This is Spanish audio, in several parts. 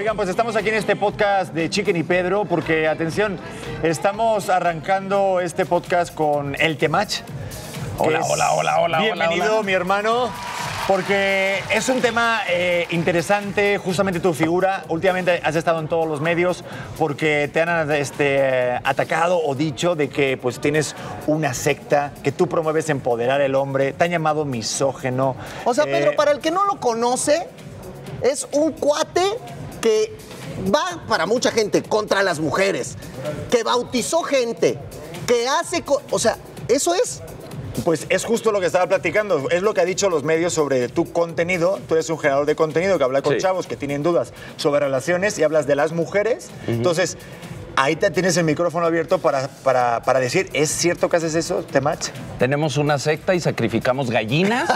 Oigan, pues estamos aquí en este podcast de Chicken y Pedro porque, atención, estamos arrancando este podcast con el Temach. Hola, es- hola, hola, hola, Bienvenido, hola, hola. mi hermano. Porque es un tema eh, interesante, justamente tu figura. Últimamente has estado en todos los medios porque te han este, atacado o dicho de que pues tienes una secta, que tú promueves empoderar al hombre, te han llamado misógeno. O sea, Eh, Pedro, para el que no lo conoce, es un cuate que va para mucha gente contra las mujeres, que bautizó gente, que hace... o sea, eso es... Pues es justo lo que estaba platicando, es lo que ha dicho los medios sobre tu contenido. Tú eres un generador de contenido que habla con Sí. chavos que tienen dudas sobre relaciones y hablas de las mujeres. Entonces, ahí te tienes el micrófono abierto para, para, para decir, ¿es cierto que haces eso, Temach? Tenemos una secta y sacrificamos gallinas.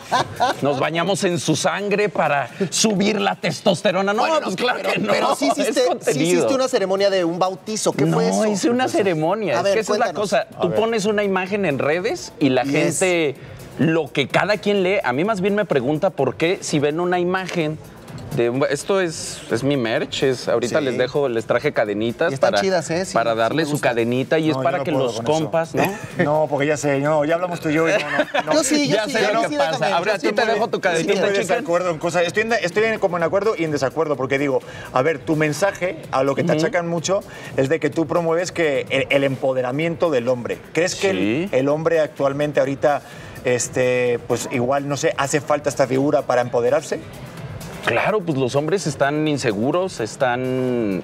Nos bañamos en su sangre para subir la testosterona. No, Bueno, pues claro pero, que no. pero sí hiciste, sí hiciste una ceremonia de un bautizo. ¿Qué no, fue eso? hice una ceremonia. A es ver, que esa cuéntanos. es la cosa. Tú pones una imagen en redes y la Yes. gente, lo que cada quien lee, a mí más bien me pregunta por qué si ven una imagen de un- esto es, es mi merch, es, ahorita Sí. les dejo, les traje cadenitas Y están para, chidas, ¿eh? Sí, para darle su cadenita y es No, para no que los eso. compas, ¿no? No, porque ya sé, no, ya hablamos tú y yo. y no, no, no. Yo sí, yo Ya sí, sé yo lo sí, que pasa. Ahora a sí ti te dejo tu Sí, cadenita, estoy en chicken. desacuerdo en cosas. Estoy, en, estoy en- como en acuerdo y en desacuerdo, porque digo, a ver, tu mensaje, a lo que te achacan mucho, es de que tú promueves que el, el empoderamiento del hombre. ¿Crees que el, el hombre actualmente ahorita, este, pues igual, no sé, hace falta esta figura para empoderarse? Claro, pues los hombres están inseguros, están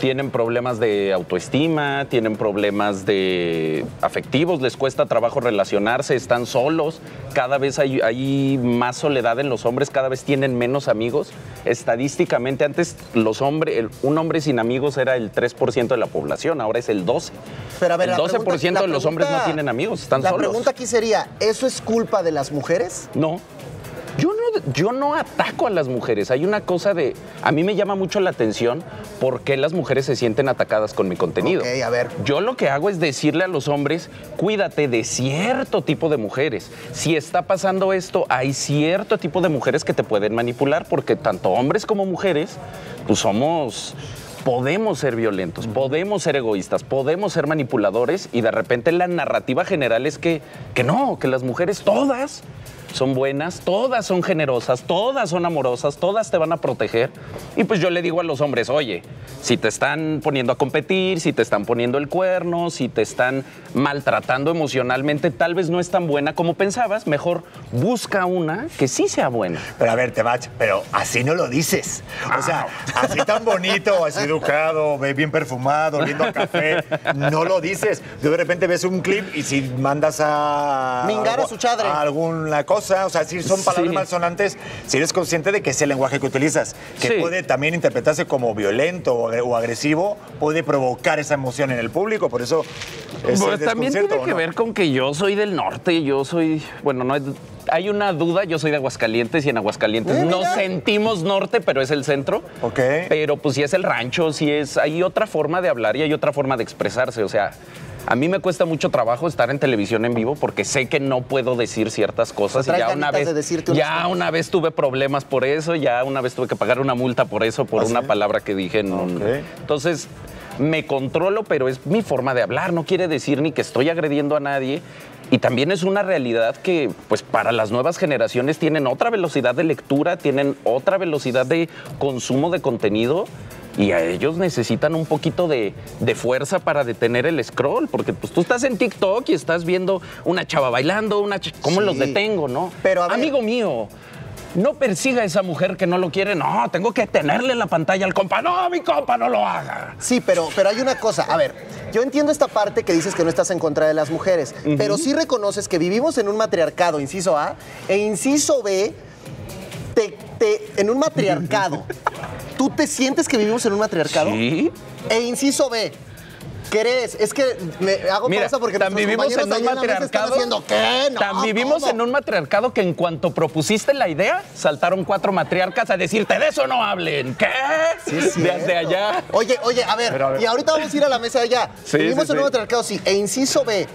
tienen problemas de autoestima, tienen problemas de afectivos, les cuesta trabajo relacionarse, están solos, cada vez hay, hay más soledad en los hombres, cada vez tienen menos amigos. Estadísticamente antes los hombres, un hombre sin amigos era el 3% de la población, ahora es el 12. Pero a ver, el la 12% pregunta- de la los hombres no tienen amigos, están La solos. pregunta aquí sería, ¿eso es culpa de las mujeres? No. Yo no, ataco a las mujeres. Hay una cosa de. A mí me llama mucho la atención por qué las mujeres se sienten atacadas con mi contenido. Ok, a ver. Yo lo que hago es decirle a los hombres: cuídate de cierto tipo de mujeres. Si está pasando esto, hay cierto tipo de mujeres que te pueden manipular, porque tanto hombres como mujeres, pues somos. Podemos ser violentos, podemos ser egoístas, podemos ser manipuladores y de repente la narrativa general es que, que no, que las mujeres todas son buenas, todas son generosas, todas son amorosas, todas te van a proteger. Y pues yo le digo a los hombres, oye, si te están poniendo a competir, si te están poniendo el cuerno, si te están maltratando emocionalmente, tal vez no es tan buena como pensabas, mejor busca una que sí sea buena. Pero a ver, Temach, pero así no lo dices. O sea, así tan bonito, así educado, bien perfumado, oliendo a café, no lo dices. De repente ves un clip y si mandas a... Mingar a su chadre. a alguna cosa, o sea, si son palabras Sí. malsonantes, si eres consciente de que ese lenguaje que utilizas, que Sí. puede también interpretarse como violento o agre- o agresivo, puede provocar esa emoción en el público, por eso es Pues también tiene ¿o que no? ver con que yo soy del norte, yo soy, bueno, no hay una duda, yo soy de Aguascalientes y en Aguascalientes Eh, no sentimos norte, pero es el centro. Ok. Pero pues sí es el rancho, sí es, hay otra forma de hablar y hay otra forma de expresarse, o sea, a mí me cuesta mucho trabajo estar en televisión en vivo porque sé que no puedo decir ciertas cosas y ya una vez de decirte unas ya cosas. una vez tuve problemas por eso, ya una vez tuve que pagar una multa por eso por ¿Ah, una sí? palabra que dije en un- entonces, me controlo, pero es mi forma de hablar. No quiere decir ni que estoy agrediendo a nadie. Y también es una realidad que, pues, para las nuevas generaciones tienen otra velocidad de lectura, tienen otra velocidad de consumo de contenido. Y a ellos necesitan un poquito de, de fuerza para detener el scroll, porque pues tú estás en TikTok y estás viendo una chava bailando, una ch- ¿cómo Sí. los detengo, no? Pero, ver. Amigo mío, no persiga a esa mujer que no lo quiere, no, tengo que tenerle en la pantalla al compa. No, mi compa, no lo haga. Sí, pero, pero hay una cosa. A ver, yo entiendo esta parte que dices que no estás en contra de las mujeres, pero sí reconoces que vivimos en un matriarcado, inciso A, e inciso B, te- te- en un matriarcado. ¿Tú te sientes que vivimos en un matriarcado? Sí. E inciso B. ¿Crees? Es que me hago Mira, pausa porque tan vivimos en un matriarcado. haciendo, ¿qué? No, tan vivimos ¿cómo? en un matriarcado que en cuanto propusiste la idea, saltaron cuatro matriarcas a decirte de eso no hablen. ¿Qué? Sí, es Desde allá. Oye, oye, a ver, Pero, a ver. y ahorita vamos a ir a la mesa de allá. Sí, Vivimos sí, en un matriarcado, sí. E inciso B,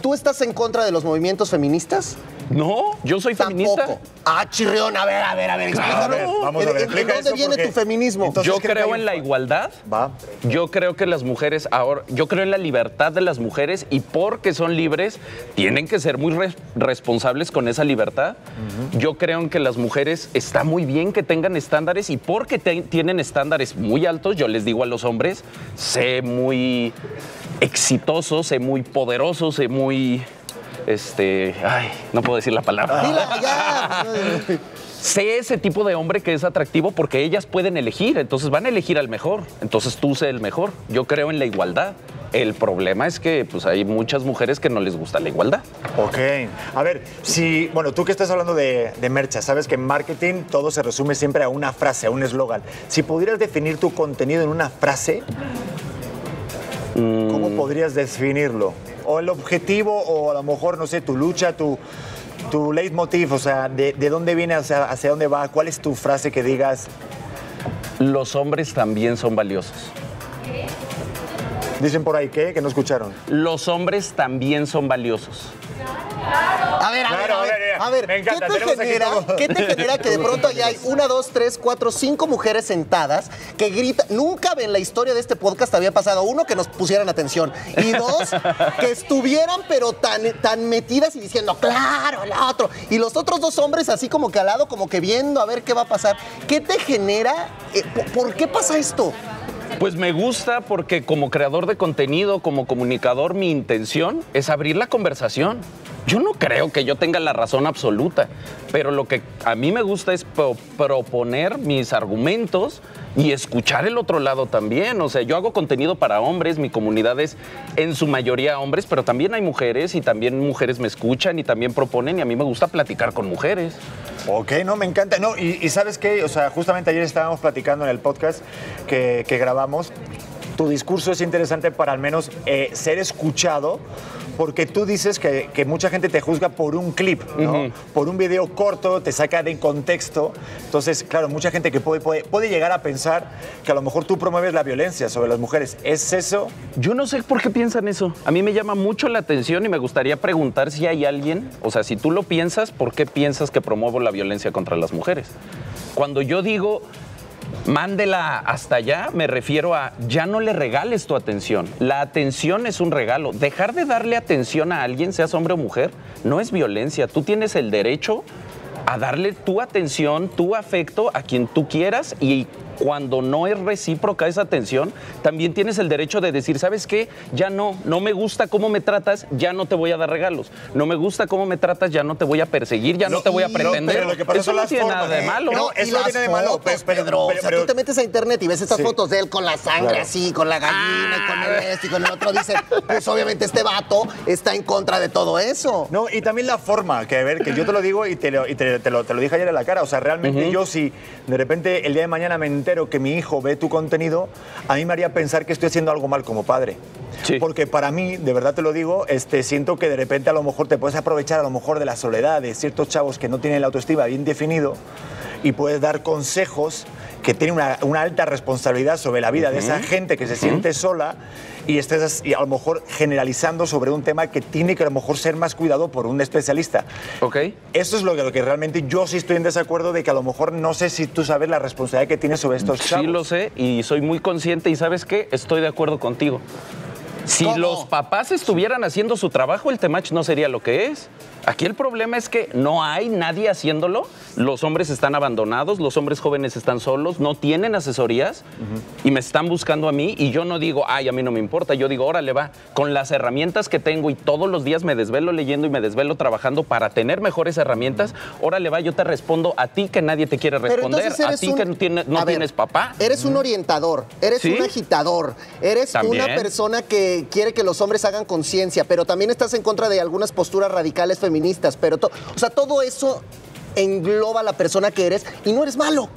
¿tú estás en contra de los movimientos feministas? No, yo soy feminista. Tampoco. Ah, chirrión, a ver, a ver, a ver, explícalo. A ver, vamos a ver, ¿En- en- explica ¿En dónde viene porque- tu feminismo? Entonces, Yo creo en la igualdad. Va. Yo creo que las mujeres ahora, yo creo en la libertad de las mujeres y porque son libres, tienen que ser muy res- responsables con esa libertad. Yo creo en que las mujeres está muy bien que tengan estándares y porque te- tienen estándares muy altos, yo les digo a los hombres, sé muy exitoso, sé muy poderoso, sé muy, este, ay, no puedo decir la palabra. Sé ese tipo de hombre que es atractivo porque ellas pueden elegir, entonces van a elegir al mejor, entonces tú sé el mejor. Yo creo en la igualdad. El problema es que pues, hay muchas mujeres que no les gusta la igualdad. Ok. A ver, si, bueno, tú que estás hablando de, de mercha, sabes que en marketing todo se resume siempre a una frase, a un eslogan. Si pudieras definir tu contenido en una frase, ¿cómo Mm. podrías definirlo? O el objetivo, o a lo mejor, no sé, tu lucha, tu, tu leitmotiv, o sea, de, de dónde viene, hacia, hacia dónde va, cuál es tu frase que digas, Los hombres también son valiosos. Dicen por ahí que, que no escucharon. Los hombres también son valiosos. A ver, a ver, Claro, a ver, a ver, a ver, me encanta, ¿qué, te genera. ¿qué te genera que de pronto allá hay una, dos, tres, cuatro, cinco mujeres sentadas que gritan? Nunca en la historia de este podcast había pasado, uno, que nos pusieran atención y dos, que estuvieran pero tan, tan metidas y diciendo, claro, el otro. Y los otros dos hombres así como que al lado, como que viendo a ver qué va a pasar. ¿Qué te genera? Eh, ¿por, por qué pasa esto? Pues me gusta porque como creador de contenido, como comunicador, mi intención es abrir la conversación. Yo no creo que yo tenga la razón absoluta, pero lo que a mí me gusta es pro- proponer mis argumentos y escuchar el otro lado también. O sea, yo hago contenido para hombres, mi comunidad es en su mayoría hombres, pero también hay mujeres y también mujeres me escuchan y también proponen y a mí me gusta platicar con mujeres. Ok, no, me encanta. No, y, sabes qué, o sea, justamente ayer estábamos platicando en el podcast que, que grabamos. Tu discurso es interesante para al menos eh, ser escuchado, porque tú dices que, que mucha gente te juzga por un clip, ¿no? Por un video corto, te saca de contexto. Entonces, claro, mucha gente que puede, puede, puede llegar a pensar que a lo mejor tú promueves la violencia sobre las mujeres. ¿Es eso? Yo no sé por qué piensan eso. A mí me llama mucho la atención y me gustaría preguntar si hay alguien, o sea, si tú lo piensas, ¿por qué piensas que promuevo la violencia contra las mujeres? Cuando yo digo, mándela hasta allá, me refiero a, ya no le regales tu atención. La atención es un regalo. Dejar de darle atención a alguien, seas hombre o mujer, no es violencia. Tú tienes el derecho a darle tu atención, tu afecto a quien tú quieras y cuando no es recíproca esa atención, también tienes el derecho de decir, ¿sabes qué? Ya no, no me gusta cómo me tratas, ya no te voy a dar regalos. No me gusta cómo me tratas, ya no te voy a perseguir, ya no, te voy a pretender. pero lo que pasa Eso no tiene formas, nada de ¿eh? malo. No, eso no tiene de malo, fotos, pero- Pedro. pero- o sea, pero- tú te metes a internet y ves estas Sí. fotos de él con la sangre Claro. así, con la gallina y con el este y con el otro. Dicen, pues obviamente este vato está en contra de todo eso. No, y también la forma, que a ver, que yo te lo digo y te lo, y te, te lo, te lo dije ayer en la cara. O sea, realmente yo si de repente el día de mañana me entero que mi hijo ve tu contenido, a mí me haría pensar que estoy haciendo algo mal como padre. Sí. Porque para mí, de verdad te lo digo, este, siento que de repente a lo mejor te puedes aprovechar a lo mejor de la soledad de ciertos chavos que no tienen la autoestima bien definido y puedes dar consejos que tienen una, una alta responsabilidad sobre la vida de esa gente que se siente sola y estés y a lo mejor generalizando sobre un tema que tiene que a lo mejor ser más cuidado por un especialista. ¿Ok? Eso es lo que, lo que realmente yo sí estoy en desacuerdo de que a lo mejor no sé si tú sabes la responsabilidad que tienes sobre estos chavos. Sí lo sé y soy muy consciente y sabes qué, estoy de acuerdo contigo. Si ¿Cómo? los papás estuvieran haciendo su trabajo, el temach no sería lo que es. Aquí el problema es que no hay nadie haciéndolo. Los hombres están abandonados, los hombres jóvenes están solos, no tienen asesorías y me están buscando a mí y yo no digo, ay, a mí no me importa. Yo digo, órale, va, con las herramientas que tengo y todos los días me desvelo leyendo y me desvelo trabajando para tener mejores herramientas, órale, va, yo te respondo a ti que nadie te quiere responder, a eres ti un- que no, tiene- no a ver, tienes papá. Eres un orientador, eres Sí. un agitador, eres También. una persona que quiere que los hombres hagan conciencia, pero también estás en contra de algunas posturas radicales feministas. Pero, o sea, todo eso engloba a la persona que eres y no eres malo.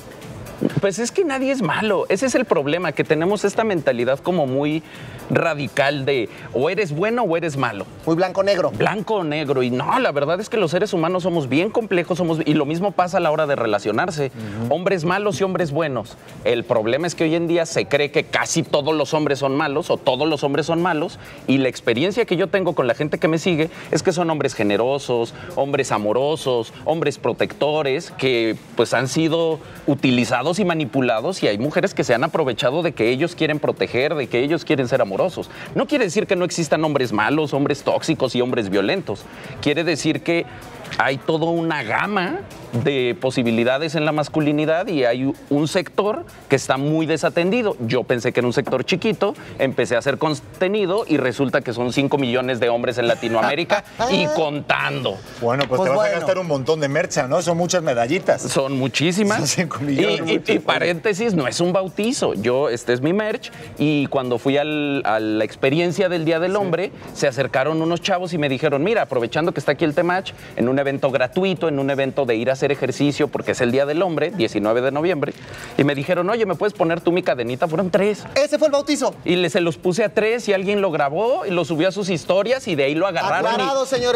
Pues es que nadie es malo. Ese es el problema, que tenemos esta mentalidad como muy radical de o eres bueno o eres malo. Muy blanco-negro. Blanco o negro. Y no, la verdad es que los seres humanos somos bien complejos, somos, y lo mismo pasa a la hora de relacionarse. Hombres malos y hombres buenos. El problema es que hoy en día se cree que casi todos los hombres son malos o todos los hombres son malos. Y la experiencia que yo tengo con la gente que me sigue es que son hombres generosos, hombres amorosos, hombres protectores, que pues han sido utilizados y manipulados y hay mujeres que se han aprovechado de que ellos quieren proteger, de que ellos quieren ser amorosos. No quiere decir que no existan hombres malos, hombres tóxicos y hombres violentos. Quiere decir que hay toda una gama de posibilidades en la masculinidad y hay un sector que está muy desatendido. Yo pensé que era un sector chiquito, empecé a hacer contenido y resulta que son 5 millones de hombres en Latinoamérica y contando. Bueno, pues, Pues te vas bueno. a gastar un montón de mercha, ¿no? Son muchas medallitas. Son muchísimas. Son cinco millones, Y- y, y paréntesis, no es un bautizo. Yo, este es mi merch. Y cuando fui al- a la experiencia del Día del Hombre, se acercaron unos chavos y me dijeron: Mira, aprovechando que está aquí el Temach, en un evento gratuito, en un evento de ir a hacer ejercicio, porque es el Día del Hombre, 19 de noviembre. Y me dijeron: Oye, ¿me puedes poner tú mi cadenita? Fueron tres. Ese fue el bautizo. Y le- se los puse a tres y alguien lo grabó y lo subió a sus historias y de ahí lo agarraron. y- Aclarado, señores.